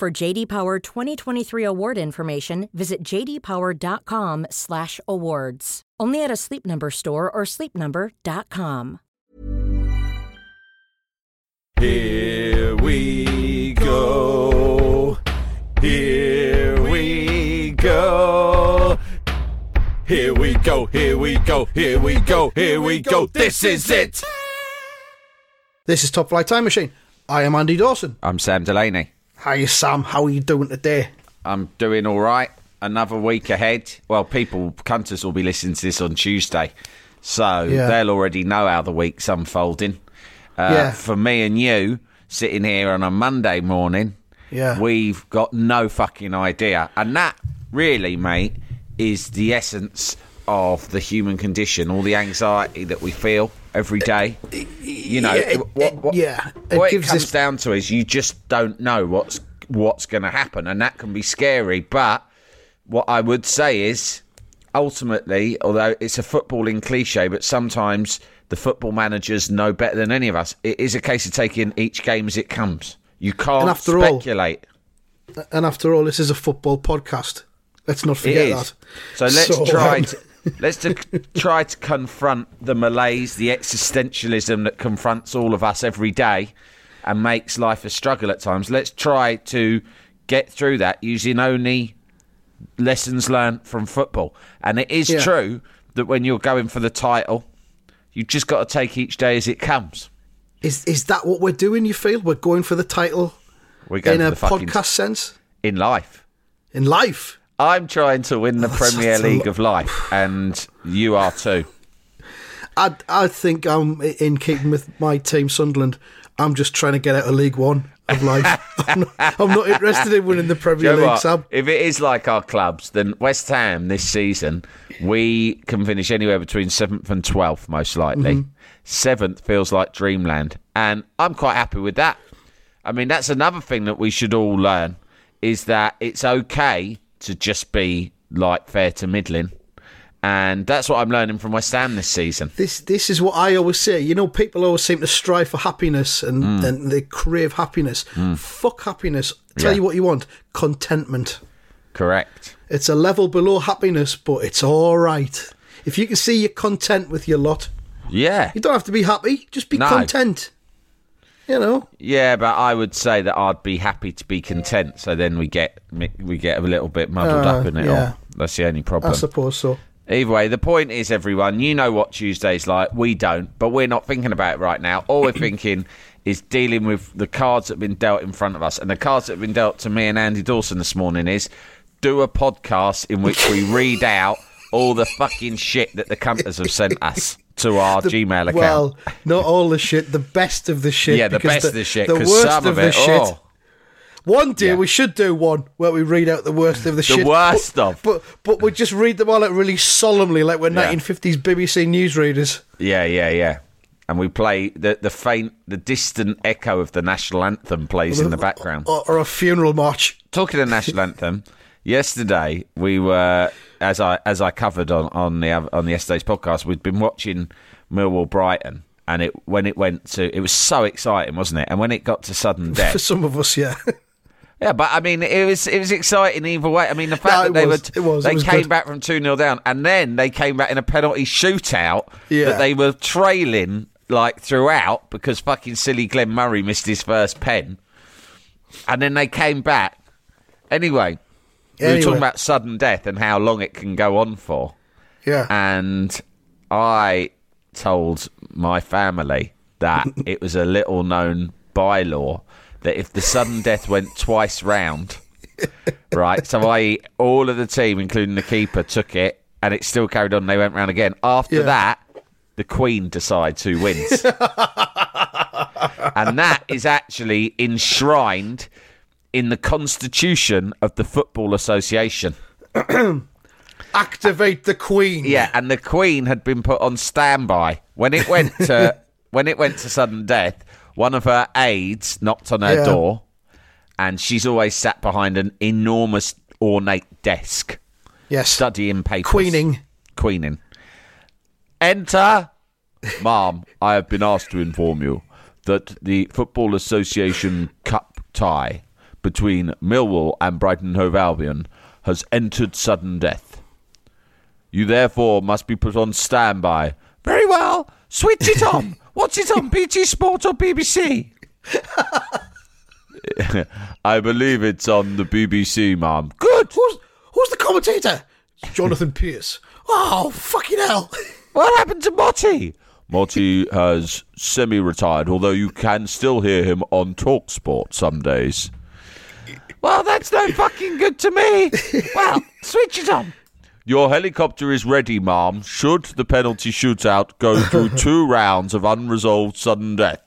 For JD Power 2023 award information, visit jdpower.com/awards. Only at a Sleep Number store or sleepnumber.com. Here we go. Here we go. Here we go. Here we go. Here we go. Here we go. This is it. This is Top Flight Time Machine. I am Andy Dawson. I'm Sam Delaney. Hi, Sam. How are you doing today? I'm doing all right. Another week ahead. Well, people, cunters will be listening to this on Tuesday, so Yeah. they'll already know how the week's unfolding. Uh, Yeah. For me and you, sitting here on a Monday morning, Yeah. we've got no fucking idea. And that, really, mate, is the essence of the human condition, all the anxiety that we feel every day. You know, Yeah, it- what, what, yeah, it what it gives comes this- down to is you just don't know what's what's going to happen, and that can be scary. But what I would say is, ultimately, although it's a footballing cliche, but sometimes the football managers know better than any of us. It is a case of taking each game as it comes. You can't And after all- speculate. And after all, this is a football podcast. Let's not forget that. So let's So, try um, to let's to, try to confront the malaise, the existentialism that confronts all of us every day and makes life a struggle at times. Let's try to get through that using only lessons learned from football. And it is Yeah. true that when you're going for the title, you've just got to take each day as it comes. Is is that what we're doing? You feel we're going for the title We're going in a podcast sense in life. in life? I'm trying to win the that's- Premier League of life, and you are too. I I think I'm in keeping with my team Sunderland. I'm just trying to get out of League One of life. I'm, not, I'm not interested in winning the Premier you know League? Sam. If it is like our clubs, then West Ham this season, we can finish anywhere between 7th and 12th, most likely. Mm-hmm. 7th feels like dreamland. And I'm quite happy with that. I mean, that's another thing that we should all learn is that it's okay to just be like fair to middling. And that's what I'm learning from West Ham this season. This this is what I always say. You know, people always seem to strive for happiness and, Mm. and they crave happiness. Fuck happiness. Tell Yeah. you what you want. Contentment. Correct. It's a level below happiness, but it's all right. If you can see you're content with your lot, Yeah. you don't have to be happy. Just be No. content. You know. Yeah, but I would say that I'd be happy to be content. So then we get we get a little bit muddled Uh, up in it yeah. all. That's the only problem. I suppose so. Either way, the point is, everyone, you know what Tuesday's like. We don't, but we're not thinking about it right now. All we're thinking is dealing with the cards that have been dealt in front of us. And the cards that have been dealt to me and Andy Dawson this morning is do a podcast in which we read out all the fucking shit that the campers have sent us to our Gmail account. Well, not all the shit, the best of the shit. yeah, the best of the shit. The worst some of of the it, shit. Oh. One day Yeah. we should do one where we read out the worst of the, the shit. The worst of. But but we just read them all out really solemnly, like we're Yeah. 1950s BBC newsreaders. Yeah, yeah, yeah. And we play the the faint, the distant echo of the national anthem plays in the background. Or, or a funeral march. Talking of national anthem, yesterday we were, as I as I covered on on the on the yesterday's podcast, we'd been watching Millwall Brighton, and it when it went to, it was so exciting, wasn't it? And when it got to sudden death For some of us, yeah. yeah, but I mean, it was it was exciting either way. I mean, the fact No, that they was. were It was. It they was came good. back from two 0 down, and then they came back in a penalty shootout Yeah. that they were trailing like throughout because fucking silly Glenn Murray missed his first pen, and then they came back. Anyway, we were talking about sudden death and how long it can go on for, yeah. and I told my family that it was a little known bylaw that if the sudden death went twice round, right, so I all of the team, including the keeper, took it and it still carried on. They went round again. After Yeah. that, the Queen decides who wins. and that is actually enshrined in the constitution of the Football Association. Activate the Queen. Yeah, and the Queen had been put on standby when it went to when it went to sudden death. One of her aides knocked on her Yeah. door, and she's always sat behind an enormous ornate desk, Yes. studying papers. Queening. Queening. Enter, Ma'am. I have been asked to inform you that the Football Association Cup tie between Millwall and Brighton Hove Albion has entered sudden death. You therefore must be put on standby. Very well. Switch it on. What's it on? BT Sport or BBC? I believe it's on the BBC, ma'am. Good. Who's, who's the commentator? Jonathan Pearce. Oh, fucking hell. What happened to Motty? Motty has semi-retired, although you can still hear him on Talksport some days. Well, that's no fucking good to me. Well, switch it on. Your helicopter is ready, ma'am. Should the penalty shootout go through two rounds of unresolved sudden death,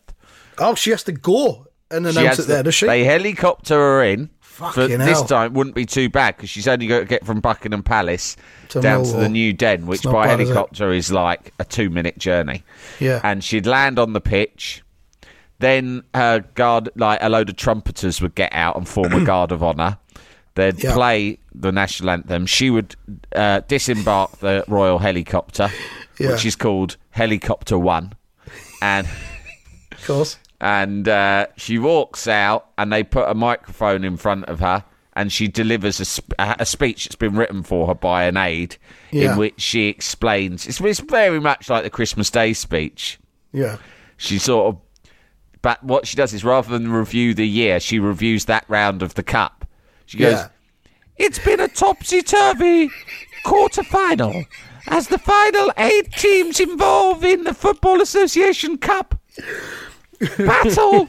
Oh, she has to go and She announce has it there, to- does she? They helicopter her in. Fucking For this hell. time wouldn't be too bad because she's only got to get from Buckingham Palace To down to the new den, which by bad, is helicopter is like a two-minute journey. Yeah. and she'd land on the pitch. Then her guard, like a load of trumpeters, would get out and form a guard of honour. They'd Yeah. play the national anthem. She would uh, disembark the royal helicopter, Yeah. which is called Helicopter One, and of course. and uh, she walks out and they put a microphone in front of her and she delivers a, sp- a speech that's been written for her by an aide Yeah. in which she explains it's, it's very much like the christmas day speech Yeah. she sort of but what she does is rather than review the year she reviews that round of the cup she goes Yeah. it's been a topsy-turvy quarter final as the final eight teams involved in the football association cup battle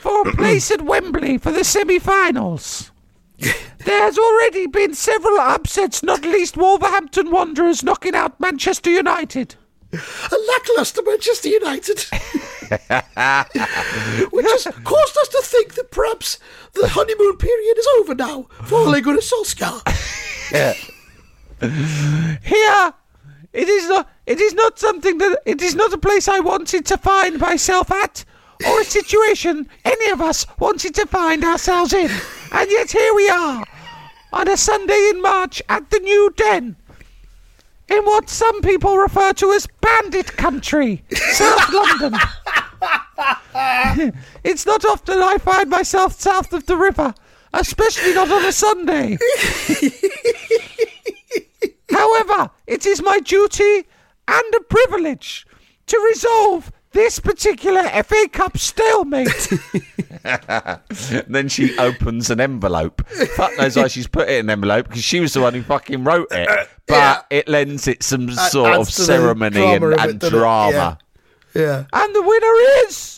for a place at Wembley for the semi-finals. There has already been several upsets, not least Wolverhampton Wanderers knocking out Manchester United. A lackluster Manchester United. Which has caused us to think that perhaps the honeymoon period is over now for Ole Gunnar Solskjaer. Here, it is not. It is not something that. It is not a place I wanted to find myself at, or a situation any of us wanted to find ourselves in. And yet here we are, on a Sunday in March at the New Den, in what some people refer to as Bandit Country, South London. it's not often I find myself south of the river, especially not on a Sunday. However, it is my duty and a privilege to resolve this particular FA Cup stalemate. then she opens an envelope. Fuck knows why she's put it in an envelope because she was the one who fucking wrote it. Uh, but it lends it some sort of adds to ceremony and, of it, and doesn't it? drama. Yeah. And the winner is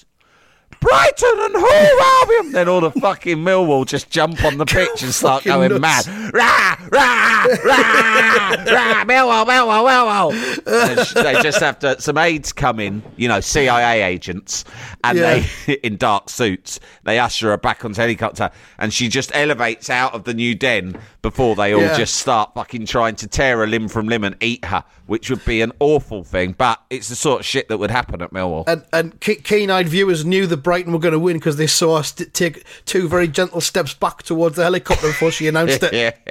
Brighton and Hove Albion. Then all the fucking Millwall just jump on the pitch and start going nuts. mad. Rah, rah, rah, rah, Millwall, Millwall, Millwall. They just have to, some aides come in, you know, CIA agents, and Yeah. they, in dark suits, they usher her back onto helicopter, and she just elevates out of the new den before they all Yeah. just start fucking trying to tear a limb from limb and eat her, which would be an awful thing, but it's the sort of shit that would happen at Millwall. And, and keen-eyed viewers knew that Brighton were going to win because they saw us t- take two very gentle steps back towards the helicopter before she announced it.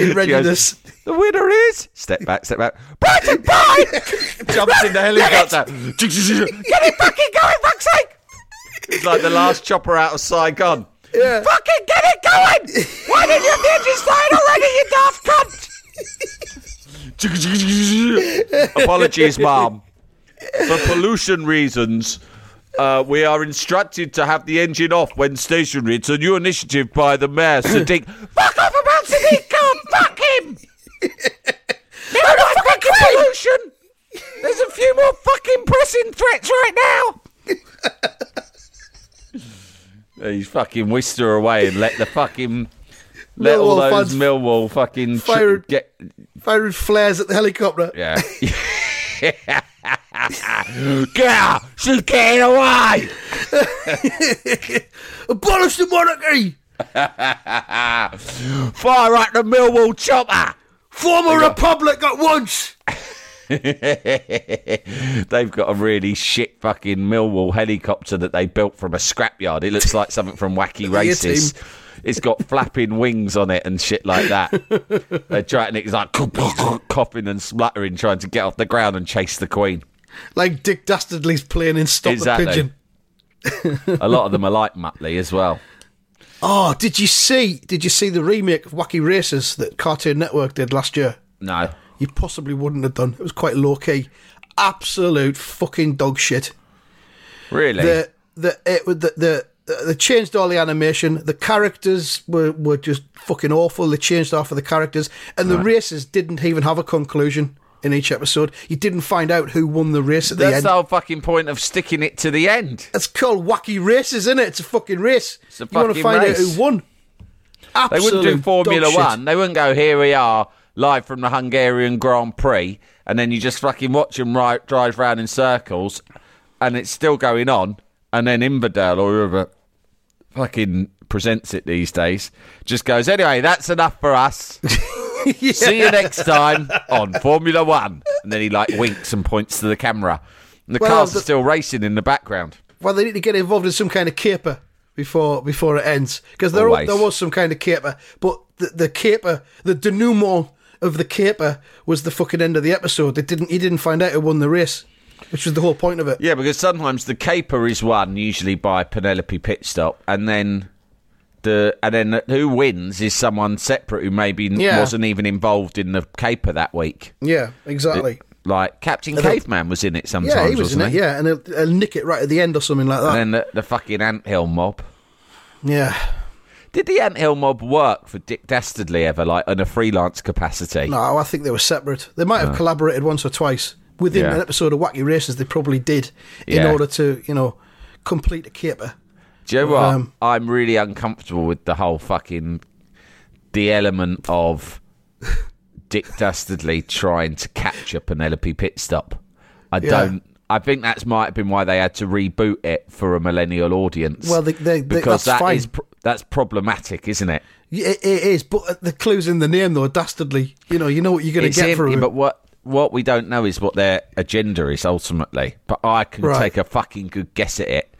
In readiness. the winner is step back, step back. Brighton bye. Jumps in the helicopter. Get it fucking going, fuck's sake! It's like the last chopper out of Saigon. Yeah. Fucking get it going! Why didn't you have the engine started already, you daft cunt? Apologies, mom. For pollution reasons, uh, we are instructed to have the engine off when stationary. It's a new initiative by the mayor, Sadiq. Fuck off about Sadiq Khan! Fuck him! No more fucking pollution! There's a few more fucking pressing threats right now! He's fucking whisked her away and let the fucking. Let all Millwall those Millwall fucking. tr- fired- get. Firing flares at the helicopter. Yeah. Girl, she's getting away! Abolish the monarchy! Fire at the Millwall chopper. Form a republic at once. They've got a really shit fucking Millwall helicopter that they built from a scrapyard. It looks like something from Wacky Races. It's got flapping wings on it and shit like that. They're trying, it's like coughing and spluttering, trying to get off the ground and chase the Queen. Like Dick Dastardly's playing in Stop Exactly. the Pigeon. A lot of them are like Muttley as well. Oh, did you see? Did you see the remake of Wacky Races that Cartoon Network did last year? No. You possibly wouldn't have done. It was quite low key. Absolute fucking dog shit. Really? The the it the the they changed all the animation. The characters were, were just fucking awful. They changed half of the characters, and the races didn't even have a conclusion in each episode. You didn't find out who won the race at the That's end. That's the whole fucking point of sticking it to the end. It's called wacky races, isn't it? It's a fucking race. It's a you want to fucking find race. out who won? They wouldn't do Formula. One. They wouldn't go, here we are, live from the Hungarian Grand Prix, and then you just fucking watch them ri drive round in circles, and it's still going on, and then Inverdale or whoever fucking presents it these days just goes, anyway, that's enough for us. See you next time on Formula One. And then he like winks and points to the camera. And the Well, cars the- are still racing in the background. Well, they need to get involved in some kind of caper before before it ends because there Always. there was some kind of caper, but the, the caper, the denouement of the caper was the fucking end of the episode. They didn't. He didn't find out who won the race, which was the whole point of it. Yeah, because sometimes the caper is won usually by Penelope Pitstop, and then the and then who wins is someone separate who maybe Yeah. wasn't even involved in the caper that week. Yeah, exactly. Like Captain And the- was in it sometimes, yeah, he was in it. Yeah, and he'll, he'll nick it right at the end or something like that. And then the, the fucking anthill mob. yeah. Did the anthill mob work for Dick Dastardly ever, like in a freelance capacity? No, I think they were separate. They might have collaborated once or twice within Yeah. an episode of Wacky Races. They probably did in Yeah. order to, you know, complete a caper. Do you know what? Um, I'm really uncomfortable with the whole fucking the element of Dick Dastardly trying to capture Penelope Pitstop. I Yeah. don't. I think that's might have been why they had to reboot it for a millennial audience. Well, they- they- because that's that is that's problematic, isn't it? It, it is, but the clue's in the name, though. Dastardly, you know, you know what you're going to get from him. but what what we don't know is what their agenda is ultimately. But I can Right. take a fucking good guess at it.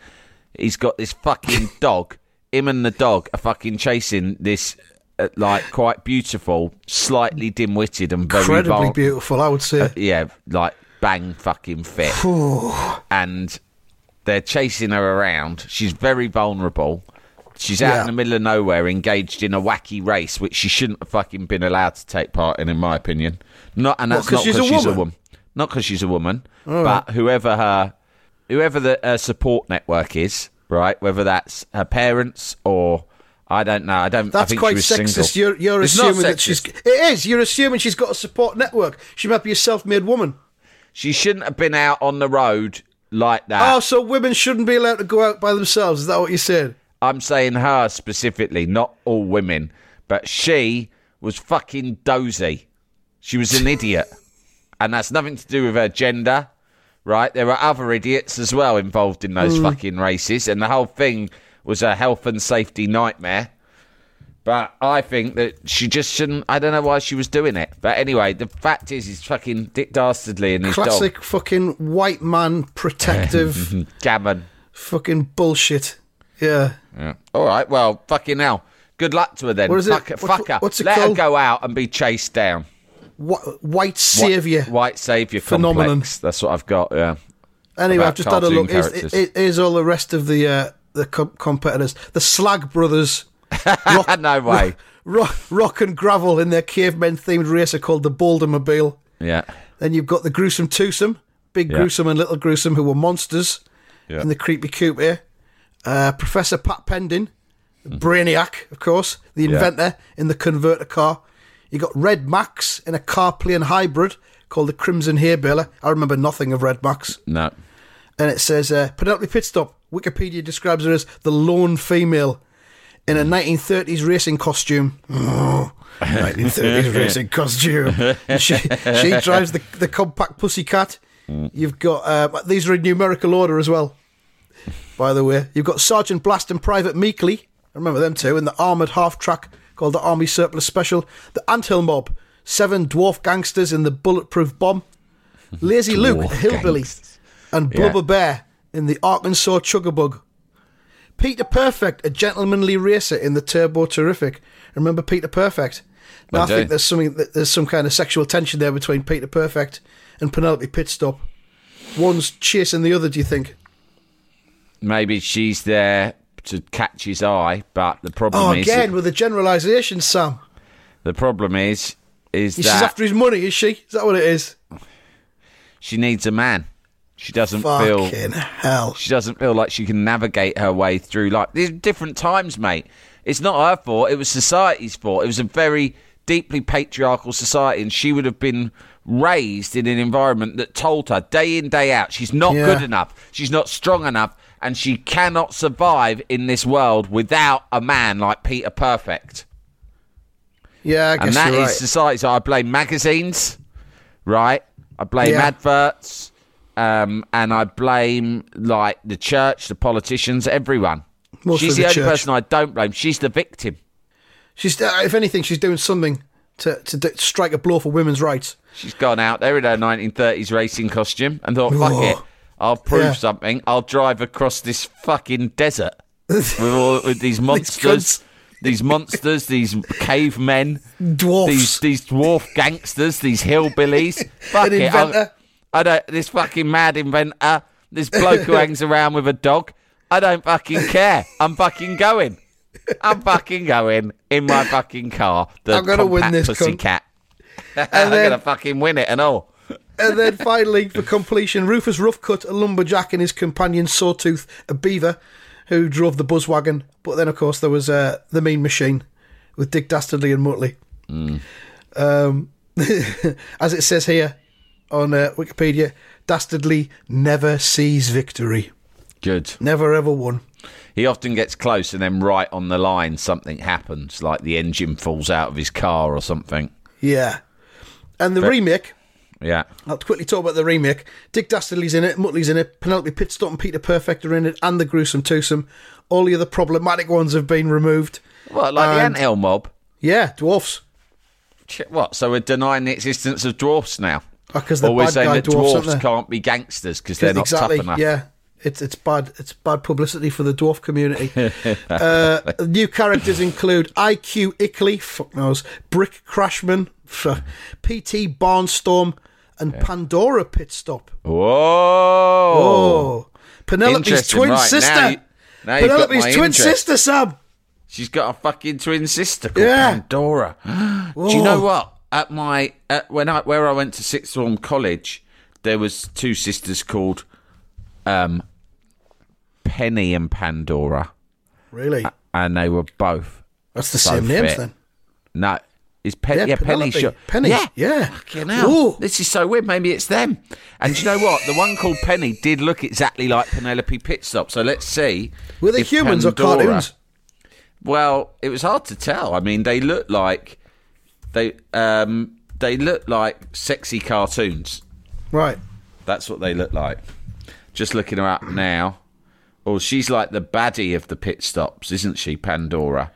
He's got this fucking dog. Him and the dog are fucking chasing this, uh, like quite beautiful, slightly dim-witted and very Incredibly vul- beautiful, I would say. Yeah, like bang fucking fit. and they're chasing her around. She's very vulnerable. She's out Yeah. in the middle of nowhere, engaged in a wacky race, which she shouldn't have fucking been allowed to take part in, in my opinion. Not, and that's 'cause not she's because a she's a woman? woman. Not because she's a woman, but whoever her, whoever the uh, support network is, right? Whether that's her parents or I don't know. I don't. I That's think quite sexist. Single. You're, you're It's assuming that she's. It is. You're assuming she's got a support network. She might be a self-made woman. She shouldn't have been out on the road like that. Oh, so women shouldn't be allowed to go out by themselves? Is that what you said? I'm saying her specifically, not all women, but she was fucking dozy. She was an idiot. And that's nothing to do with her gender, right? There were other idiots as well involved in those mm. fucking races, and the whole thing was a health and safety nightmare. But I think that she just shouldn't. I don't know why she was doing it. But anyway, the fact is, he's fucking Dick Dastardly and his Classic fucking white man protective dog. Gammon. fucking bullshit. Yeah. Yeah. All right. Well, fucking hell. Good luck to her then. What is it? fuck, What's- fuck her. what's it Let her go out and be chased down. Wh- white savior. White, white savior Phenomenon. complex. That's what I've got. Yeah. Anyway, about I've just had a look. Here's, here's all the rest of the uh, the com- competitors. The Slag Brothers, rock, no way. rock, rock and gravel in their cavemen themed racer called the Bouldermobile. Yeah. Then you've got the Gruesome Twosome, Big Yeah. Gruesome and Little Gruesome, who were monsters Yeah. in the Creepy Coupe here. Uh, Professor Pat Pending, Brainiac, of course, the Yeah. inventor in the converter car. You got Red Max in a car plane hybrid called the Crimson Haybaler. I remember nothing of Red Max. No. And it says uh, Penelope Pitstop. Wikipedia describes her as the lone female in a 1930s racing costume. Oh, 1930s racing costume. She she drives the the compact pussycat. You've got uh, these are in numerical order as well. By the way, you've got Sergeant Blast and Private Meekly remember them too, in the armoured half track called the Army Surplus Special, the Anthill Mob, seven dwarf gangsters in the Bulletproof Bomb, Lazy Luke, Hillbilly, gangsters. and Yeah. Blubber Bear in the Arkansas Chuggabug. Peter Perfect, a gentlemanly racer in the Turbo Terrific. Remember Peter Perfect? Now I I, think there's something that there's some kind of sexual tension there between Peter Perfect and Penelope Pitstop. One's chasing the other. Do you think? Maybe she's there to catch his eye, but the problem Oh, is again with the generalisation, Sam. the problem is is She's that after his money, is she? Is that what it is? she needs a man. She doesn't feel Fucking hell. she doesn't feel like she can navigate her way through life. There's different times, mate. It's not her fault. It was society's fault. It was a very deeply patriarchal society, and she would have been raised in an environment that told her day in day out she's not Yeah. good enough, she's not strong enough, and she cannot survive in this world without a man like Peter Perfect. Yeah, I guess and that is right. society. So I blame magazines, right? I blame Yeah. adverts, um, and I blame like the church, the politicians, everyone. Mostly she's the the, only church. person I don't blame. She's the victim. She's, uh, if anything, she's doing something to to d- strike a blow for women's rights. She's gone out there in her 1930s racing costume and thought, "Fuck Oh. it, I'll prove Yeah. something. I'll drive across this fucking desert with all with these monsters." These monsters, these cavemen, Dwarfs. these these dwarf gangsters, these hillbillies. Fuck it, inventor. I don't. This fucking mad inventor, this bloke who hangs around with a dog. I don't fucking care. I'm fucking going. I'm fucking going in my fucking car. The I'm gonna win this, cunt. pussycat. I'm then- gonna fucking win it and all. And then finally, for completion, Rufus Roughcut, a lumberjack, and his companion Sawtooth, a beaver, who drove the buzzwagon. But then, of course, there was uh, the Mean Machine with Dick Dastardly and Muttley. Um, as it says here on uh, Wikipedia, Dastardly never sees victory. Good. Never ever won. He often gets close and then right on the line something happens, like the engine falls out of his car or something. Yeah. And the remake, Yeah. I'll quickly talk about the remake. Dick Dastardly's in it, Muttley's in it, Penelope Pitstop and Peter Perfect are in it, and the gruesome twosome. All the other problematic ones have been removed. What, like the And- anthill mob? Yeah, dwarfs. What? So we're denying the existence of dwarfs now? Because the or we're saying that dwarfs, dwarfs can't be gangsters because they're not exactly. tough enough. Yeah, it's it's bad. It's bad publicity for the dwarf community. uh, new characters include IQ Ickley, fuck knows, Brick Crashman, PT Barnstorm, and Pandora Pitstop. Whoa! Oh, Penelope's twin right, sister. now you- now Penelope's twin interest. sister, Sam. She's got a fucking twin sister called Yeah. Pandora. Do you know what? At my at, when I where I went to sixth form college, there was two sisters called um, Penny and Pandora, Really? and they were both That's the so same names fit. then. No, is Penny? Yeah, Yeah, Penny. Sure. Penny, Yeah, yeah. Fucking hell. Ooh. This is so weird. Maybe it's them. And do you know what? The one called Penny did look exactly like Penelope Pitstop. So let's see. Were they humans or cartoons? Well, it was hard to tell. I mean, they look like they um they look like sexy cartoons. Right. That's what they look like. Just looking her up now. Oh, she's like the baddie of the pit stops, isn't she, Pandora?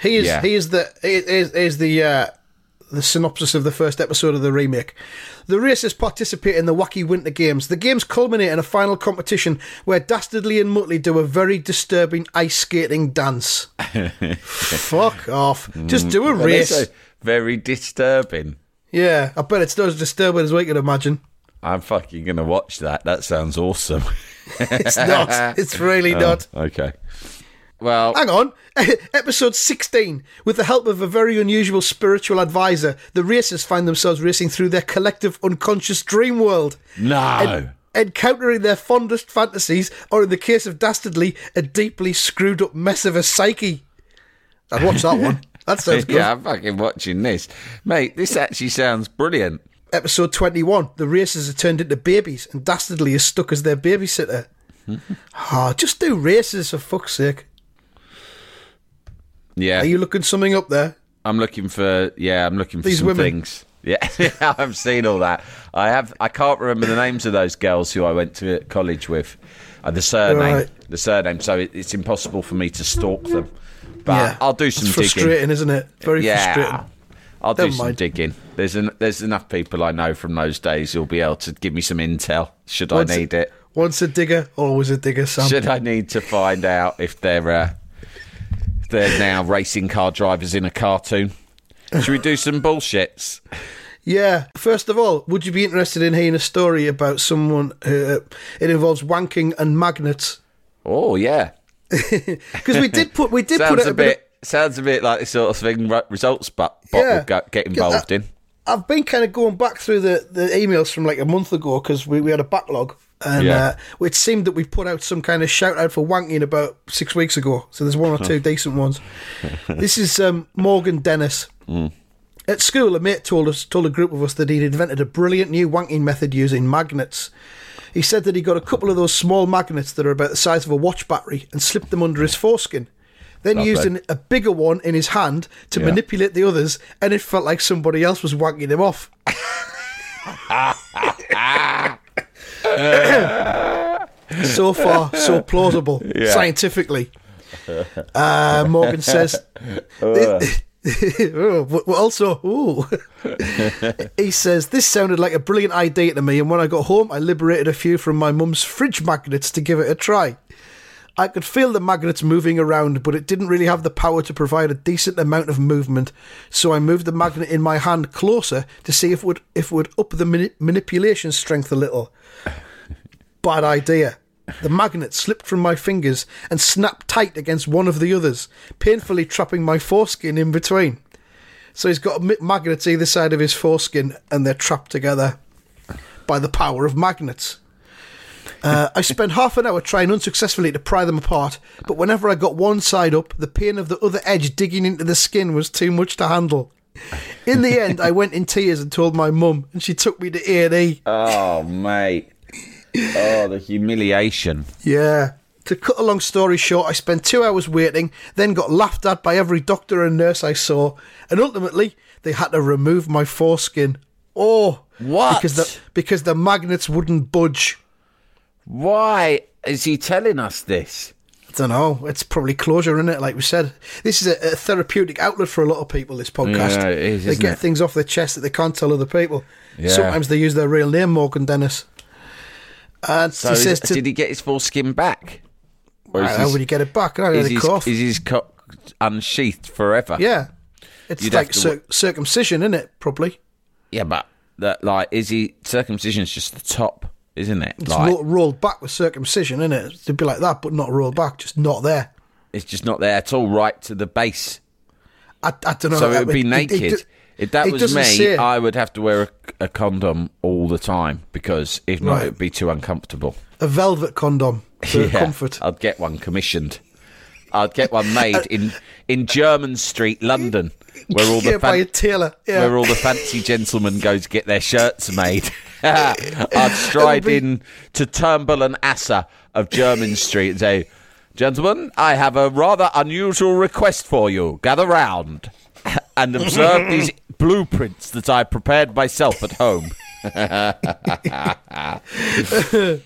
He is. Yeah. He is the. He is, is the. Uh, the synopsis of the first episode of the remake. The racers participate in the Wacky Winter Games. The games culminate in a final competition where Dastardly and Muttley do a very disturbing ice skating dance. Fuck off. Just do a race. very disturbing. Yeah, I bet it's not as disturbing as we can imagine. I'm fucking gonna watch that. That sounds awesome. It's not. It's really not. okay. Well, Hang on. Episode 16. With the help of a very unusual spiritual advisor, the racers find themselves racing through their collective unconscious dream world. no. encountering their fondest fantasies, or in the case of Dastardly, a deeply screwed up mess of a psyche. I'd watch that one. That sounds good. yeah, I'm fucking watching this, mate. This actually sounds brilliant. Episode 21 The racers are turned into babies, and Dastardly is stuck as their babysitter. Ah, just do races for fuck's sake. Yeah, Are you looking something up there? I'm looking for yeah, I'm looking for These some women. things. Yeah, I've seen all that. I have. I can't remember the names of those girls who I went to college with. Uh, the surname, Right. the surname. So it, it's impossible for me to stalk them. But yeah. I'll do some it's digging. frustrating, isn't it? Very Yeah. frustrating. I'll do Never some mind. digging. There's an, there's enough people I know from those days who'll be able to give me some intel should Once- I need it. Once a digger, always a digger, Sam. Should I need to find out if they're uh, they're now racing car drivers in a cartoon? Should we do some bullshits? Yeah. First of all, would you be interested in hearing a story about someone who uh, it involves wanking and magnets? Oh yeah, Because we did put we did sounds put it a a bit. bit sounds a bit like the sort of thing results but bot Yeah. would get involved in. I've been kind of going back through the, the emails from like a month ago because we, we had a backlog. And Yeah. uh, it seemed that we put out some kind of shout out for wanking about six weeks ago. So there's one or two decent ones. this is um, Morgan Dennis. At school, a mate told us told a group of us that he'd invented a brilliant new wanking method using magnets. He said that he got a couple of those small magnets that are about the size of a watch battery and slipped them under his foreskin. Then Lovely. used an, a bigger one in his hand to Yeah. manipulate the others, and it felt like somebody else was wanking him off. so far, so plausible scientifically. Uh, Morgan says. Oh, also, he says this sounded like a brilliant idea to me, and when I got home, I liberated a few from my mum's fridge magnets to give it a try. I could feel the magnets moving around, but it didn't really have the power to provide a decent amount of movement. So I moved the magnet in my hand closer to see if it would if it would up the mani- manipulation strength a little. Bad idea. The magnet slipped from my fingers and snapped tight against one of the others, painfully trapping my foreskin in between. So he's got ma- magnets either side of his foreskin, and they're trapped together by the power of magnets. Uh, I spent half an hour trying unsuccessfully to pry them apart, but whenever I got one side up, the pain of the other edge digging into the skin was too much to handle. In the end, I went in tears and told my mum, and she took me to A and E. Oh mate, oh the humiliation. Yeah. To cut a long story short, I spent two hours waiting, then got laughed at by every doctor and nurse I saw, and ultimately they had to remove my foreskin. Oh, What? Because the because the magnets wouldn't budge. Why is he telling us this? I don't know. It's probably closure, isn't it? Like we said, this is a, a therapeutic outlet for a lot of people. This podcast, Yeah, it is, they get it? things off their chest that they can't tell other people. Yeah. Sometimes they use their real name, Morgan Dennis. And So he says, to, did he get his foreskin back? Or how his- would he get it back? I is his, cough. is his cock unsheathed forever? Yeah, it's You'd like cir- circumcision, isn't it? Probably. Yeah, but that like is he circumcision's just the top, isn't it? It's Like rolled back with circumcision, isn't it? It'd be like that, but not rolled back, just not there. it's just not there at all, right to the base. I, I don't know. So it would be It- it- naked. it do- if that was me, say. I would have to wear a, a condom all the time because if not, Right. it would be too uncomfortable. a velvet condom for Yeah, comfort. I'd get one commissioned. I'd get one made in in Jermyn Street, London, where all the yeah, by a fan- tailor. Yeah. where all the fancy gentlemen go to get their shirts made. I'd stride be- in to Turnbull and Asser of Jermyn Street and say, Gentlemen, I have a rather unusual request for you. Gather round and observe these blueprints that I prepared myself at home.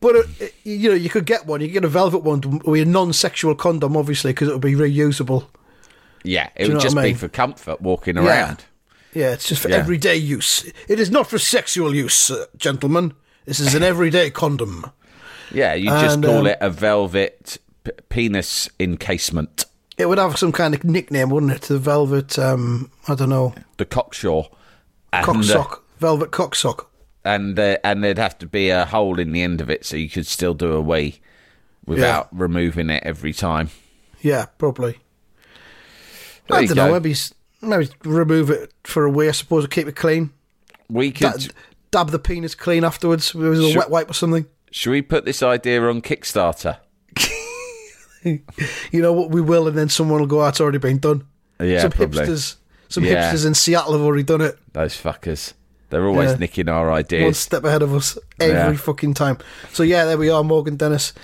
But uh, you know, you could get one. You could get a velvet one with a non-sexual condom, obviously, because it would be reusable. Yeah, it would just I be for comfort walking around. Yeah, it's just for Yeah. everyday use. It is not for sexual use, uh, gentlemen. This is an everyday condom. Yeah, you just And, call um, it a velvet p- penis encasement. It would have some kind of nickname, wouldn't it? The velvet, um, I don't know, The cockshaw. And, uh, cocksock, velvet cocksock. and uh, and there'd have to be a hole in the end of it so you could still do a wee without removing it every time. Yeah, probably. There I don't know. Maybe maybe remove it for a way. I suppose to keep it clean. We could. dab the penis clean afterwards with a Sure. wet wipe or something. Should we put this idea on Kickstarter? You know what? We will, and then someone will go. "Oh, it's already been done. Yeah, some probably. hipsters, some Yeah. hipsters in Seattle have already done it. Those fuckers. They're always Yeah. nicking our ideas. One step ahead of us every Yeah. fucking time. So yeah, there we are, Morgan Dennis,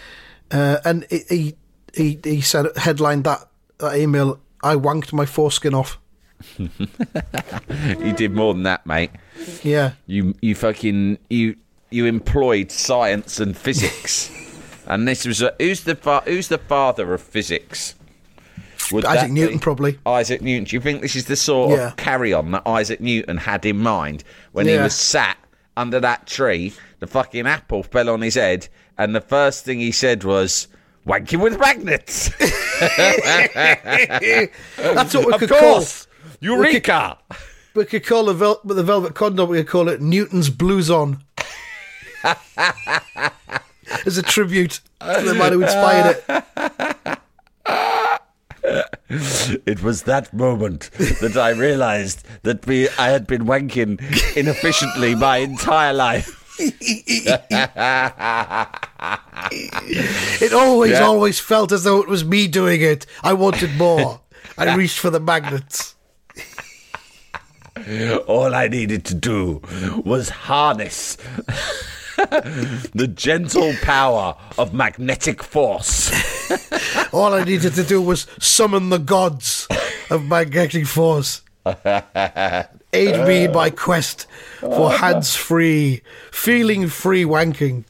uh, and he, he he he said headlined that that email. I wanked my foreskin off. You did more than that, mate. Yeah, You you fucking you you employed science and physics, and this was a, who's the fa- who's the father of physics? Would Isaac Newton, be probably. Isaac Newton. Do you think this is the sort Yeah. of carry on that Isaac Newton had in mind when he was sat under that tree? The fucking apple fell on his head, and the first thing he said was, wanking with magnets. That's what we of could course. call. Eureka! We could call the, vel- the Velvet Condom. We could call it Newton's Blues On. As a tribute to the man who inspired it. It was that moment that I realised that we, I had been wanking inefficiently my entire life. It always, Yeah. always felt as though it was me doing it. I wanted more. I reached for the magnets. All I needed to do was harness the gentle power of magnetic force. All I needed to do was summon the gods of magnetic force. Aid me in my quest for hands free, feeling free wanking.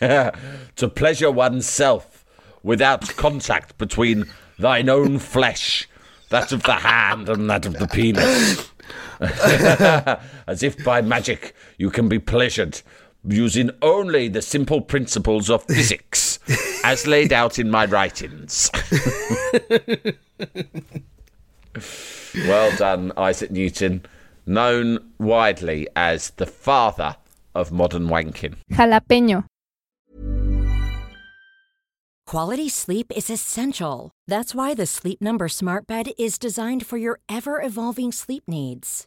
to pleasure oneself without contact between thine own flesh, that of the hand and that of the penis. As if by magic you can be pleasured using only the simple principles of physics as laid out in my writings. well done, Isaac Newton, known widely as the father of modern wanking. Jalapeño. Quality sleep is essential. That's why the Sleep Number Smart Bed is designed for your ever evolving sleep needs.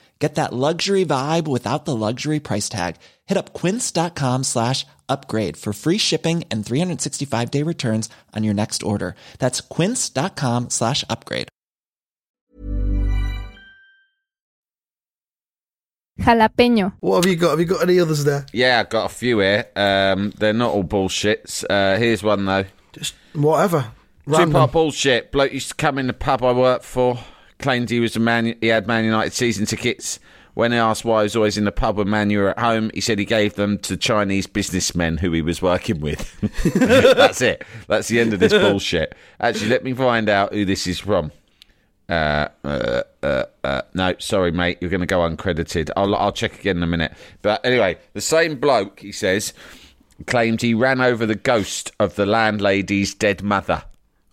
Get that luxury vibe without the luxury price tag. Hit up quince.com slash upgrade for free shipping and 365 day returns on your next order. That's quince.com slash upgrade. Jalapeño. What have you got? Have you got any others there? Yeah, I've got a few here. Um, they're not all bullshits. Uh, here's one though. Just whatever. Two part bullshit. Bloke used to come in the pub I worked for, claimed he was a man. He had Man United season tickets. When asked why he was always in the pub when Man were at home, he said he gave them to Chinese businessmen who he was working with. That's it. That's the end of this bullshit. Actually, let me find out who this is from. Uh, uh, uh, uh, no, sorry, mate. You're going to go uncredited. I'll, I'll check again in a minute. But anyway, the same bloke, he says, claimed he ran over the ghost of the landlady's dead mother.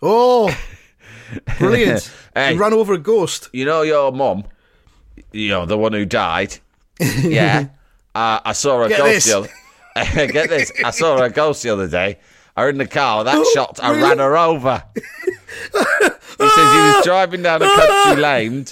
Oh, brilliant! Hey. You ran over a ghost. You know your mum, you know the one who died. Yeah, uh, I saw a Get ghost. this. The other, get this. I saw a ghost the other day. I was in the car. That shot, I ran her over. he says he was driving down a country lane.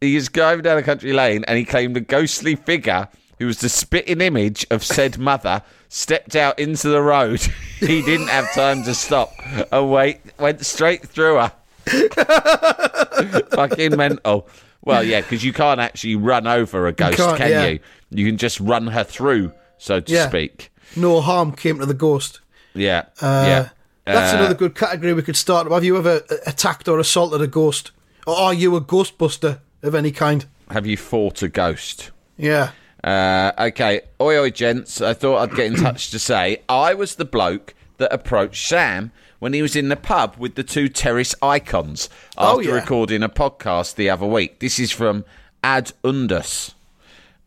He was driving down a country lane, and he claimed a ghostly figure who was the spitting image of said mother stepped out into the road. he didn't have time to stop and wait. Went straight through her. Fucking mental. Well, yeah, because you can't actually run over a ghost, can't, can yeah. you? You can just run her through, so to Yeah. speak. No harm came to the ghost. Yeah, Uh, yeah. That's Uh, another good category we could start. Have you ever attacked or assaulted a ghost? Or are you a ghostbuster of any kind? Have you fought a ghost? Yeah. Uh, okay, oi oi gents. I thought I'd get in touch to say I was the bloke that approached Sam when he was in the pub with the two terrace icons Oh, after yeah. recording a podcast the other week. This is from Ad Undus.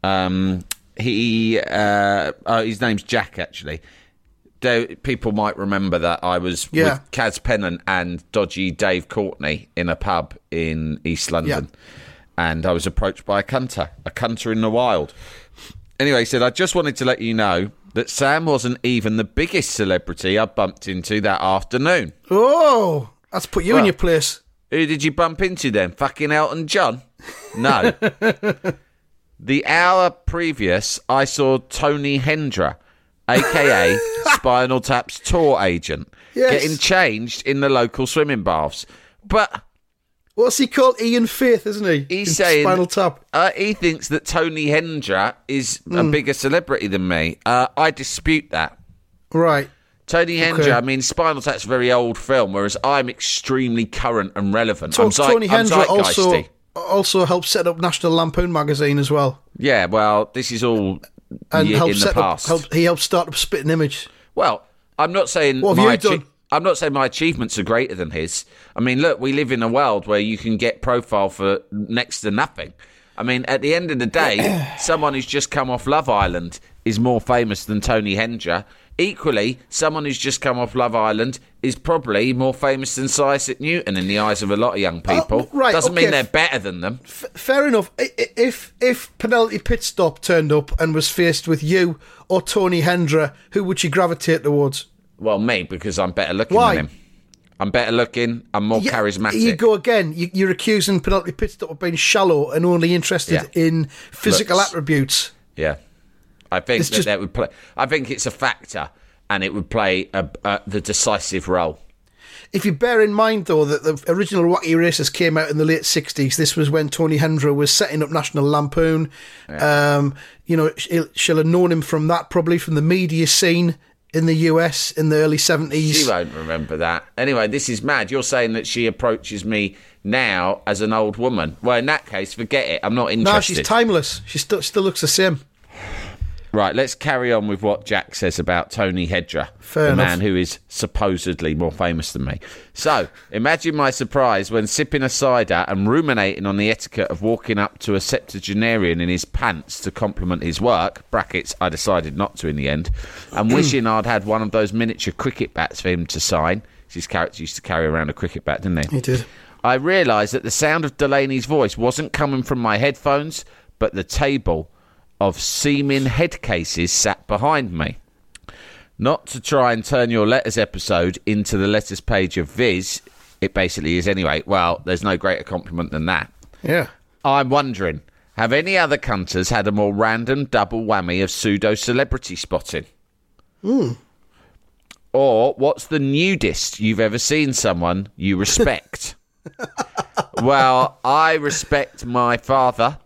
Um, he uh, oh, his name's Jack actually. People might remember that I was Yeah. with Cass Pennant and dodgy Dave Courtney in a pub in East London, and I was approached by a cunter, a cunter in the wild. Anyway, he said, I just wanted to let you know that Sam wasn't even the biggest celebrity I bumped into that afternoon. Oh, that's put you in your place. Who did you bump into then? Fucking Elton John? No. the hour previous, I saw Tony Hendra, aka Spinal Tap's tour agent, Yes. getting changed in the local swimming baths. But What's he called? Ian Faith, isn't he? He's In saying- Spinal Tap. uh, he thinks that Tony Hendra is a Hmm. bigger celebrity than me. Uh, I dispute that. Right. Tony Hendra, Okay. I mean, Spinal Tap's a very old film, whereas I'm extremely current and relevant. So I'm, Tony I'm Hendra also also helped set up National Lampoon magazine as well, Yeah, well, this is all and helped in the set up. past. Helped, he helped start up Spitting Image. Well, I'm not saying What have you done? I'm not saying my achievements are greater than his. I mean, look, we live in a world where you can get profile for next to nothing. I mean, at the end of the day, someone who's just come off Love Island is more famous than Tony Hendra. Equally, someone who's just come off Love Island is probably more famous than Isaac Newton in the eyes of a lot of young uh, people. Oh, right, Doesn't okay. mean they're better than them. F- fair enough. If if Penelope Pitstop turned up and was faced with you or Tony Hendra, who would she gravitate towards? Well, me because I'm better looking Why? than him. I'm better looking. I'm more Yeah, charismatic. You go again. You, you're accusing Penelope Pitstop of being shallow and only interested Yeah. in physical Looks. attributes. Yeah, I think It's that just- that would play. I think it's a factor, and it would play a, a, the decisive role. If you bear in mind, though, that the original Wacky Races came out in the late 60s, this was when Tony Hendra was setting up National Lampoon. Um, you know, she'll have known him from that, probably from the media scene in the US in the early 70s. She won't remember that. Anyway, this is mad. You're saying that she approaches me now as an old woman. Well, in that case, forget it. I'm not interested. No, she's timeless. She still still looks the same. Right, let's carry on with what Jack says about Tony Hendra, Fair the enough. man who is supposedly more famous than me. So, imagine my surprise when sipping a cider and ruminating on the etiquette of walking up to a septuagenarian in his pants to compliment his work, brackets, I decided not to in the end, and wishing I'd had one of those miniature cricket bats for him to sign. His character used to carry around a cricket bat, didn't he? He did. I realised that the sound of Delaney's voice wasn't coming from my headphones, but the table of seeming head cases sat behind me. Not to try and turn your letters episode into the letters page of Viz, it basically is anyway. Well, there's no greater compliment than that. Yeah. I'm wondering, have any other cunters had a more random double whammy of pseudo celebrity spotting? Hmm. Or what's the nudist you've ever seen someone you respect? well, I respect my father,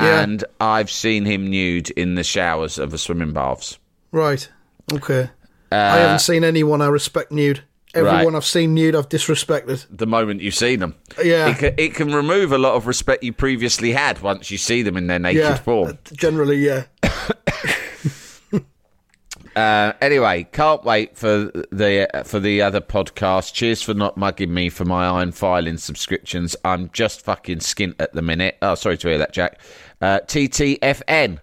Yeah. and I've seen him nude in the showers of the swimming baths. Right. Okay. I haven't seen anyone I respect nude. Everyone Uh, right. I've seen nude, I've disrespected. The moment you've seen them, Yeah. it can, it can remove a lot of respect you previously had once you see them in their naked Yeah. form. Generally, yeah. Uh, anyway, can't wait for the for the other podcast. Cheers for not mugging me for my iron filing subscriptions. I'm just fucking skint at the minute. Oh, sorry to hear that, Jack. Uh, TTFN.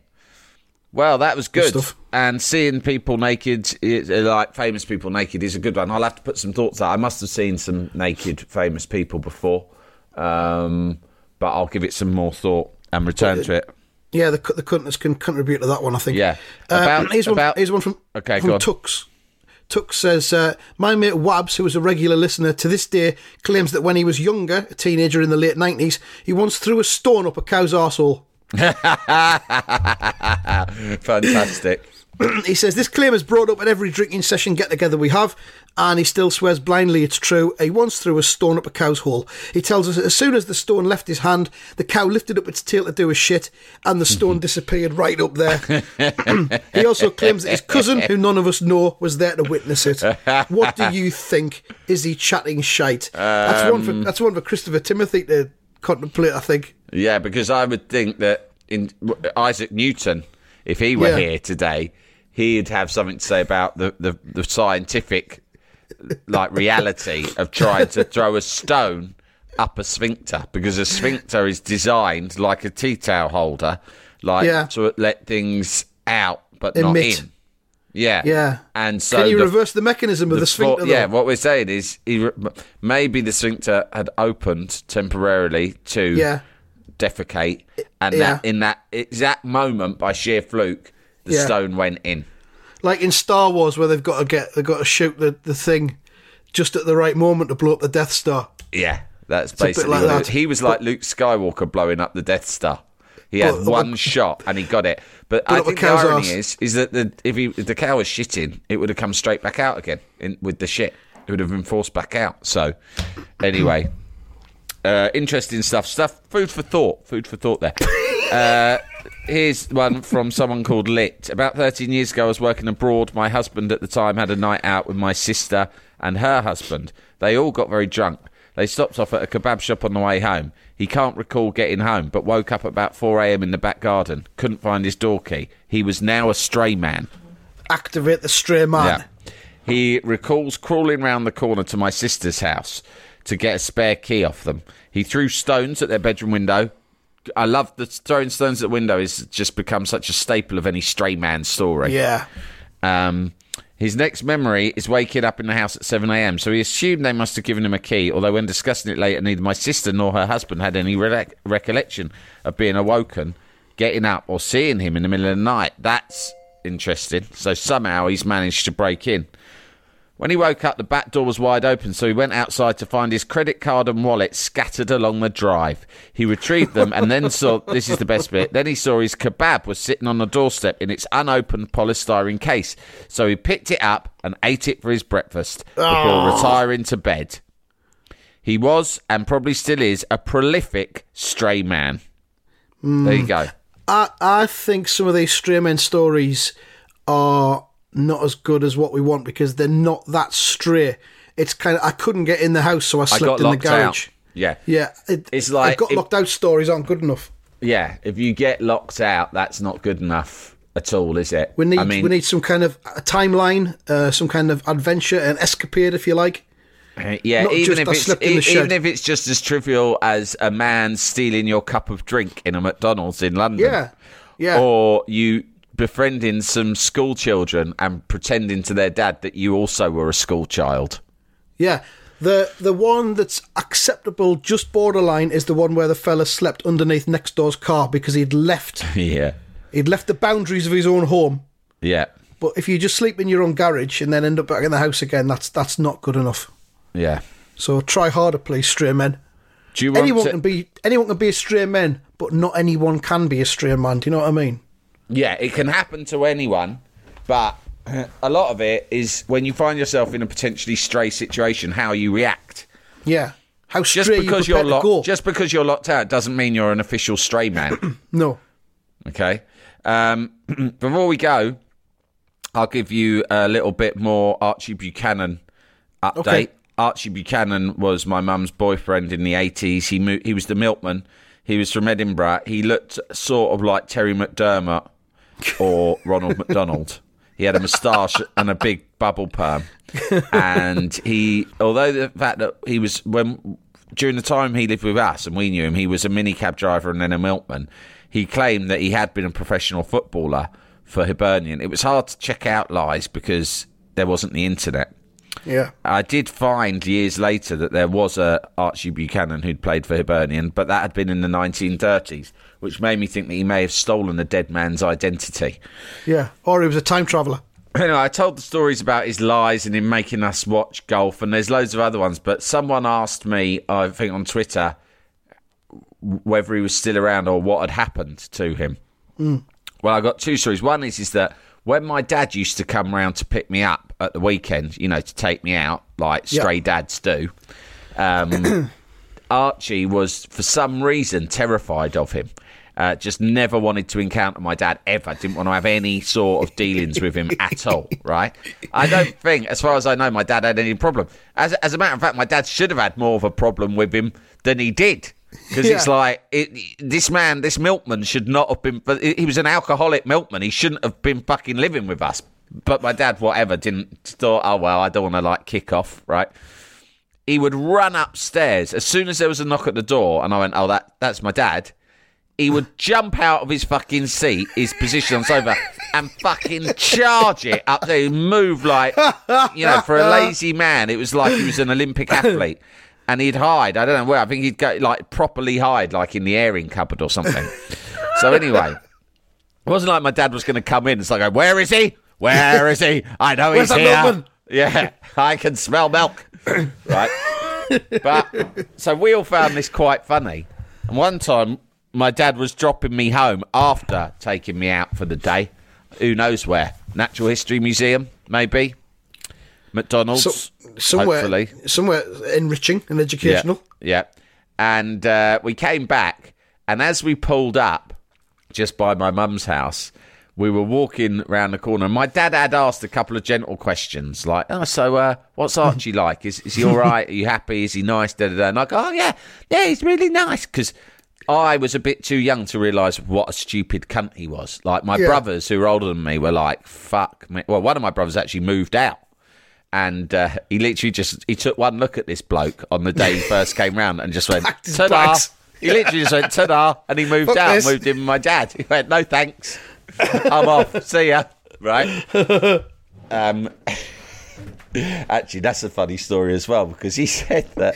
Well, that was good. stuff. And seeing people naked, uh, like famous people naked, is a good one. I'll have to put some thoughts out. I must have seen some naked famous people before, um, but I'll give it some more thought and return to it. Yeah, the the cunters can contribute to that one, I think. Yeah. Uh, About- here's, one, about- here's one from, Okay, from. Tux. Tux says, uh, My mate Wabs, who was a regular listener to this day, claims that when he was younger, a teenager in the late 90s, he once threw a stone up a cow's arsehole. Fantastic. he says, This claim is brought up at every drinking session get together we have, and he still swears blindly it's true. He once threw a stone up a cow's hole. He tells us as soon as the stone left his hand, the cow lifted up its tail to do a shit, and the stone disappeared right up there. he also claims that his cousin, who none of us know, was there to witness it. What do you think? Is he chatting shite? that's one for Um, that's one for Christopher Timothy to contemplate. I think. Yeah, because I would think that in Isaac Newton, if he were Yeah. here today, he'd have something to say about the, the, the scientific like reality of trying to throw a stone up a sphincter because a sphincter is designed like a tea towel holder, like Yeah. to let things out but not in. Yeah, Yeah. And so Can you the- reverse the mechanism of the, for- sphincter? yeah, what we're saying is he, maybe the sphincter had opened temporarily to Yeah. Defecate, and Yeah. that in that exact moment, by sheer fluke, the Yeah. stone went in. Like in Star Wars, where they've got to get they've got to shoot the, the thing just at the right moment to blow up the Death Star. Yeah, that's bit basically like it that. He was like Luke Skywalker blowing up the Death Star. He had But- one shot and he got it. But I think the irony arse. is, is that the, if, he, if the cow was shitting, it would have come straight back out again in, with the shit. It would have been forced back out. So, anyway, uh, interesting stuff. Stuff. Food for thought. Food for thought. There. Uh, here's one from someone called Lit. About 13 years ago, I was working abroad. My husband at the time had a night out with my sister and her husband. They all got very drunk. They stopped off at a kebab shop on the way home. He can't recall getting home, but woke up at about 4 a.m. in the back garden. Couldn't find his door key. He was now a stray man. Activate the stray man. Yeah. He recalls crawling round the corner to my sister's house to get a spare key off them. He threw stones at their bedroom window. I love the throwing stones at the window has just become such a staple of any stray man story. Yeah. Um, his next memory is waking up in the house at 7 a.m. So he assumed they must have given him a key, although when discussing it later, neither my sister nor her husband had any re- recollection of being awoken, getting up, or seeing him in the middle of the night. That's interesting. So somehow he's managed to break in. When he woke up, the back door was wide open, so he went outside to find his credit card and wallet scattered along the drive. He retrieved them and then saw this is the best bit. Then he saw his kebab was sitting on the doorstep in its unopened polystyrene case. So he picked it up and ate it for his breakfast before oh. retiring to bed. He was, and probably still is, a prolific stray man. There you hmm. go. I I think some of these stray men stories are not as good as what we want because they're not that stray. It's kind of I couldn't get in the house, so I I slept in the garage. out. Yeah. Yeah, it, It's like I've got if- locked out stories aren't good enough. Yeah, if you get locked out, that's not good enough at all, is it? We need I mean, we need some kind of a timeline, uh, some kind of adventure, and escapade, if you like. uh, yeah, not even if it's slept in shed. even if it's just as trivial as a man stealing your cup of drink in a McDonald's in London. Yeah, yeah. Or you befriending some school children and pretending to their dad that you also were a school child. Yeah. The the one that's acceptable, just borderline, is the one where the fella slept underneath next door's car because he'd left yeah. he'd left the boundaries of his own home. Yeah. But if you just sleep in your own garage and then end up back in the house again, that's that's not good enough. Yeah. So try harder, please, stray men. Do you want Anyone to, can be anyone can be a stray man, but not anyone can be a stray man. Do you know what I mean? Yeah, it can happen to anyone, but a lot of it is when you find yourself in a potentially stray situation, how you react. Yeah. How Just stray because you you're prepare to go? locked, just because you're locked out, doesn't mean you're an official stray man. no. okay. Um, before we go, I'll give you a little bit more Archie Buchanan update. Okay. Archie Buchanan was my mum's boyfriend in the 80s. He he was the milkman. He was from Edinburgh. He looked sort of like Terry McDermott or Ronald McDonald. He had a moustache and a big bubble perm. And he, although the fact that he was, when during the time he lived with us and we knew him, he was a minicab driver and then a milkman. He claimed that he had been a professional footballer for Hibernian. It was hard to check out lies because there wasn't the internet. Yeah. I did find years later that there was a Archie Buchanan who'd played for Hibernian, but that had been in the 1930s, which made me think that he may have stolen a dead man's identity. Yeah. Or he was a time traveller. Anyway, I told the stories about his lies and him making us watch golf, and there's loads of other ones. But someone asked me, I think on Twitter, whether he was still around or what had happened to him. Hmm. Well, I got two stories. One is is that when my dad used to come round to pick me up at the weekend, you know, to take me out like stray dads do, um, Archie was for some reason terrified of him. Uh, just never wanted to encounter my dad ever. Didn't want to have any sort of dealings with him at all. Right? I don't think, as far as I know, my dad had any problem. As as a matter of fact, my dad should have had more of a problem with him than he did. Because it's like it, this man, this milkman, should not have been. He was an alcoholic milkman. He shouldn't have been fucking living with us. But my dad, whatever, didn't thought. Oh well, I don't want to like kick off, right? he would run upstairs as soon as there was a knock at the door, and I went, "Oh, that that's my dad." He would jump out of his fucking seat, his position on sofa, and fucking charge it up there, move like you know, for a lazy man, it was like he was an Olympic athlete. And he'd hide. I don't know where. I think he'd go like properly hide, like in the airing cupboard or something. so anyway, it wasn't like my dad was going to come in. It's like, where is he? Where is he? I know he's here. milkman? Yeah, I can smell milk. right. But so we all found this quite funny. And one time, my dad was dropping me home after taking me out for the day. Who knows where? Natural History Museum, maybe. McDonald's, So, somewhere, hopefully. somewhere enriching and educational. Yeah. yeah. And uh, we came back, and as we pulled up just by my mum's house, we were walking round the corner. And my dad had asked a couple of gentle questions, like, "Oh, so uh, what's Archie like? Is is he all right? Are you happy? Is he nice?" Da, da, da. And I go, "Oh yeah, yeah, he's really nice." Because I was a bit too young to realise what a stupid cunt he was. Like my Yeah. brothers, who were older than me, were like, "Fuck me." Well, one of my brothers actually moved out and uh, he literally just he took one look at this bloke on the day he first came round and just went ta-da. He literally just went ta-da and he moved Fuck out, this. moved in with my dad. He went, no thanks, I'm off. See ya. Right. Um. Actually, that's a funny story as well because he said that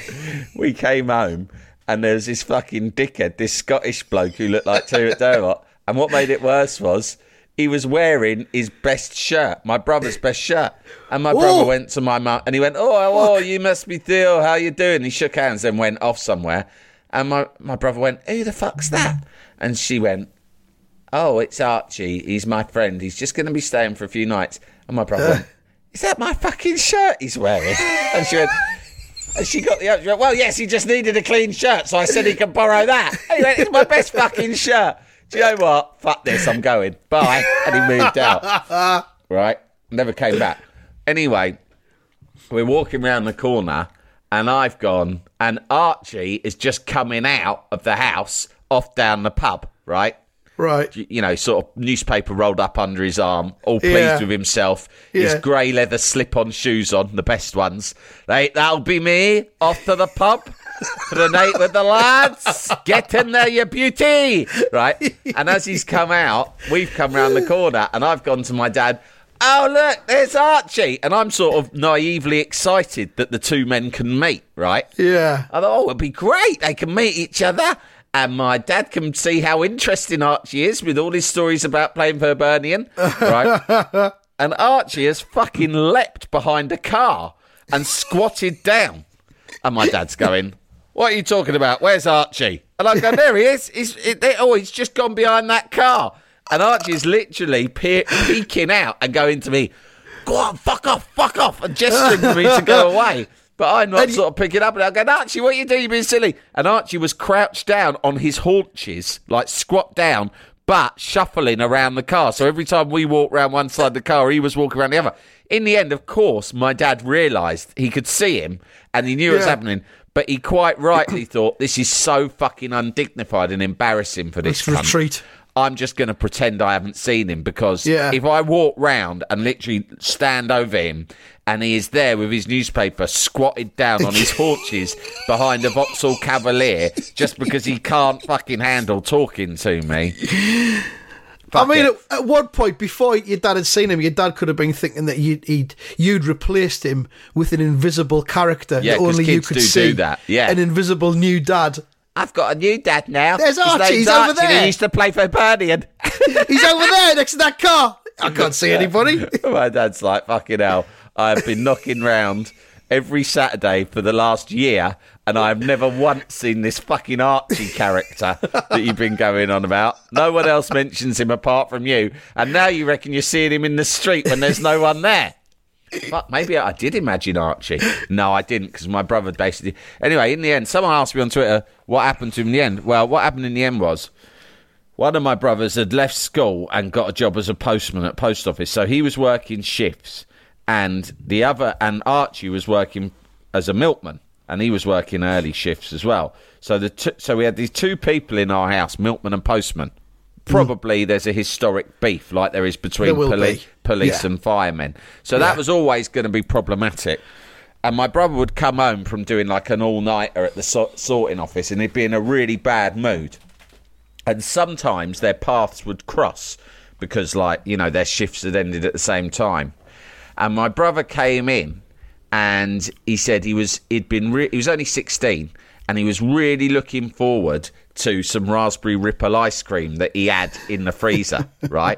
we came home and there was this fucking dickhead, this Scottish bloke who looked like Terry Dermot. And what made it worse was he was wearing his best shirt, my brother's best shirt. And my brother Oh. went to my mum and he went, Oh, oh, you must be Theo. How you doing? He shook hands and went off somewhere. And my, my brother went, Who the fuck's that? And she went, Oh, it's Archie. He's my friend. He's just going to be staying for a few nights. And my brother went, Is that my fucking shirt he's wearing? And she went, and she got the answer. Well, yes, he just needed a clean shirt, so I said he could borrow that. Went, It's my best fucking shirt. Do you know what? Fuck this, I'm going. Bye. And he moved out. Right? Never came back. Anyway, we're walking round the corner, and I've gone, and Archie is just coming out of the house off down the pub, right? Right. you know, sort of newspaper rolled up under his arm, all pleased Yeah. with himself. His grey leather slip-on shoes on, the best ones. They, that'll be me off to the pub for the night with the lads. Get in there, you beauty, right? And as he's come out, we've come round the corner, and I've gone to my dad. Oh look, there's Archie, and I'm sort of naively excited that the two men can meet, right? Yeah. I thought, oh, it'd be great. They can meet each other. And my dad can see how interesting Archie is with all his stories about playing for Hibernian. Right? and Archie has fucking leapt behind a car and squatted down. And my dad's going, What are you talking about? Where's Archie? And I go, There he is. He's, it, they- oh, he's just gone behind that car. And Archie's literally pe- peeking out and going to me, Go on, fuck off, fuck off, and gesturing for me to go away. But I'm not you- sort of picking up and I'm going, Archie, what are you doing? You're being silly. And Archie was crouched down on his haunches, like squat down, but shuffling around the car. So every time we walked around one side of the car, he was walking around the other. In the end, of course, my dad realised he could see him and he knew what was happening. But he quite rightly thought, this is so fucking undignified and embarrassing for this Let's cunt. retreat. I'm just going to pretend I haven't seen him because Yeah. if I walk round and literally stand over him and he is there with his newspaper squatted down on his haunches behind a Vauxhall Cavalier just because he can't fucking handle talking to me. I mean, at, at one point before your dad had seen him, your dad could have been thinking that you'd he'd, you'd replaced him with an invisible character Yeah, that 'cause only you could do do that, yeah. an invisible new dad. I've got a new dad now. There's Archie, name's he's over Archie, and there. He used to play for Hibernian. He's over there next to that car. I can't see anybody. My dad's like, fucking hell, I've been knocking round every Saturday for the last year, and I've never once seen this fucking Archie character that you've been going on about. No one else mentions him apart from you, and now you reckon you're seeing him in the street when there's no one there. Fuck, maybe I did imagine Archie. No, I didn't because my brother basically. Anyway, in the end, someone asked me on Twitter what happened to him in the end. Well, what happened in the end was one of my brothers had left school and got a job as a postman at post office, so he was working shifts, and the other and Archie was working as a milkman, and he was working early shifts as well. So the t- so we had these two people in our house, milkman and postman. Mm. Probably there's a historic beef like there is between There poli- be. police Yeah. and firemen. So that was always going to be problematic. And my brother would come home from doing like an all nighter at the so- sorting office, and he'd be in a really bad mood and sometimes their paths would cross because like you know their shifts had ended at the same time and my brother came in and he said he was he'd been re- he was only sixteen, and he was really looking forward to some raspberry ripple ice cream that he had in the freezer, right?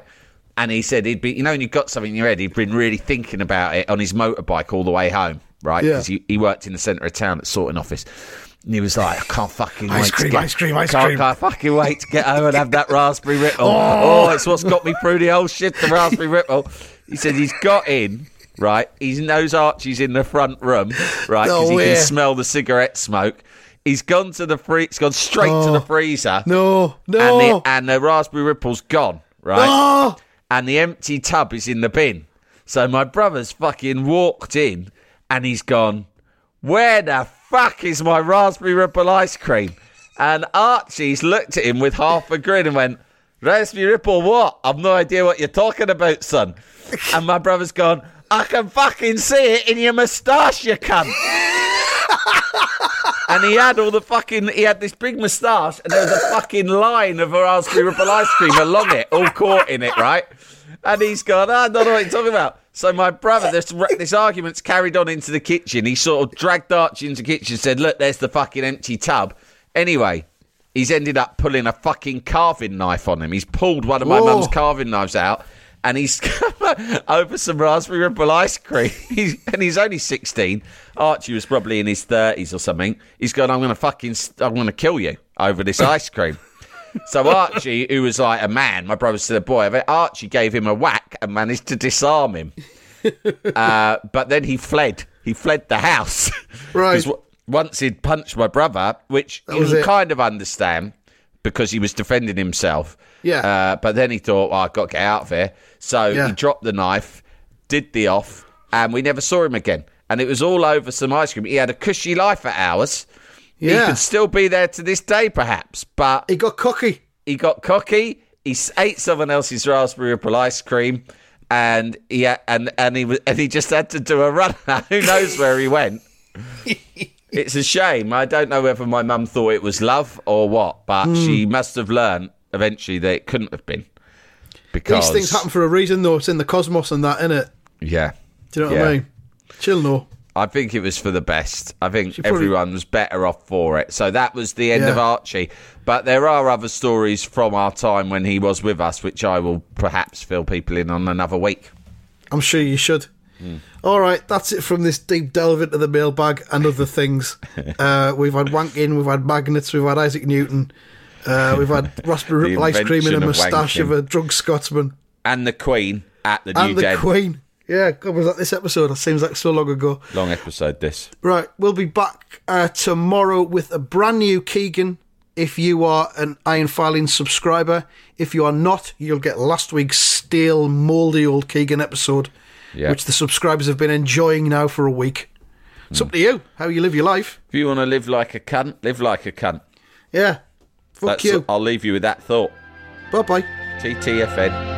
And he said he'd be, you know, when you've got something in your head, he'd been really thinking about it on his motorbike all the way home, right? Yeah. Because he, he worked in the centre of town at sorting office. And he was like, I can't fucking Ice wait cream, to get, ice cream, ice can't, cream. Can't fucking wait to get home and have that raspberry ripple. Oh. oh. it's what's got me through the whole shit, the raspberry ripple. He said he's got in, right? He knows Archie's in the front room, right? No Because he can smell the cigarette smoke. He's gone to the free. He's gone straight to Oh. the freezer. No, And no. the, and the raspberry ripple's gone, right? Oh, and the empty tub is in the bin. So my brother's fucking walked in and he's gone, Where the fuck is my raspberry ripple ice cream? And Archie's looked at him with half a grin and went, Raspberry ripple what? I've no idea what you're talking about, son. And my brother's gone, I can fucking see it in your moustache, you cunt. and he had all the fucking he had this big moustache and there was a fucking line of raspberry ripple ice cream along it, all caught in it, right? And he's gone, "Ah, I don't know what you're talking about. So my brother, this this argument's carried on into the kitchen. He sort of dragged Archie into the kitchen, said, "Look, there's the fucking empty tub." Anyway, he's ended up pulling a fucking carving knife on him. He's pulled one of my Whoa. mum's carving knives out. And he's over some raspberry ripple ice cream. He's, and he's only 16. Archie was probably in his 30s or something. He's going, I'm going to fucking, I'm going to kill you over this ice cream. So Archie, who was like a man, my brother said a boy, Archie gave him a whack and managed to disarm him. Uh, but then he fled. He fled the house. Right. once he'd punched my brother, which you can it. kind of understand because he was defending himself. Yeah. Uh, but then he thought, well, I've got to get out of here. So Yeah. he dropped the knife, did the off, and we never saw him again. And it was all over some ice cream. He had a cushy life for hours. He could still be there to this day, perhaps. But he got cocky. he got cocky. He ate someone else's raspberry ripple ice cream, and he and and he was, and he just had to do a run. Who knows where he went? it's a shame. I don't know whether my mum thought it was love or what, but Hmm. she must have learned eventually that it couldn't have been because These things happen for a reason, though. It's in the cosmos and that, it? Yeah, Do you know what Yeah. I mean? Chill, no. I think it was for the best. I think probably- everyone was better off for it. So that was the end Yeah. of Archie. But there are other stories from our time when he was with us, which I will perhaps fill people in on another week. I'm sure you should. All right, that's it from this deep delve into the mailbag and other things. uh, we've had wanking, we've had magnets, we've had Isaac Newton, uh, we've had raspberry ripple ice cream and a of moustache of, a drunk Scotsman. And the Queen at the and the Den. Queen. Yeah, God, was that this episode? It seems like so long ago. Long episode, this. Right, we'll be back uh, tomorrow with a brand new Keegan. If you are an Iron Filing subscriber, if you are not, you'll get last week's stale, mouldy old Keegan episode, Yeah. which the subscribers have been enjoying now for a week. It's up hmm. to you how you live your life. If you want to live like a cunt, live like a cunt. Yeah. Fuck That's, you. I'll leave you with that thought. Bye bye. TTFN.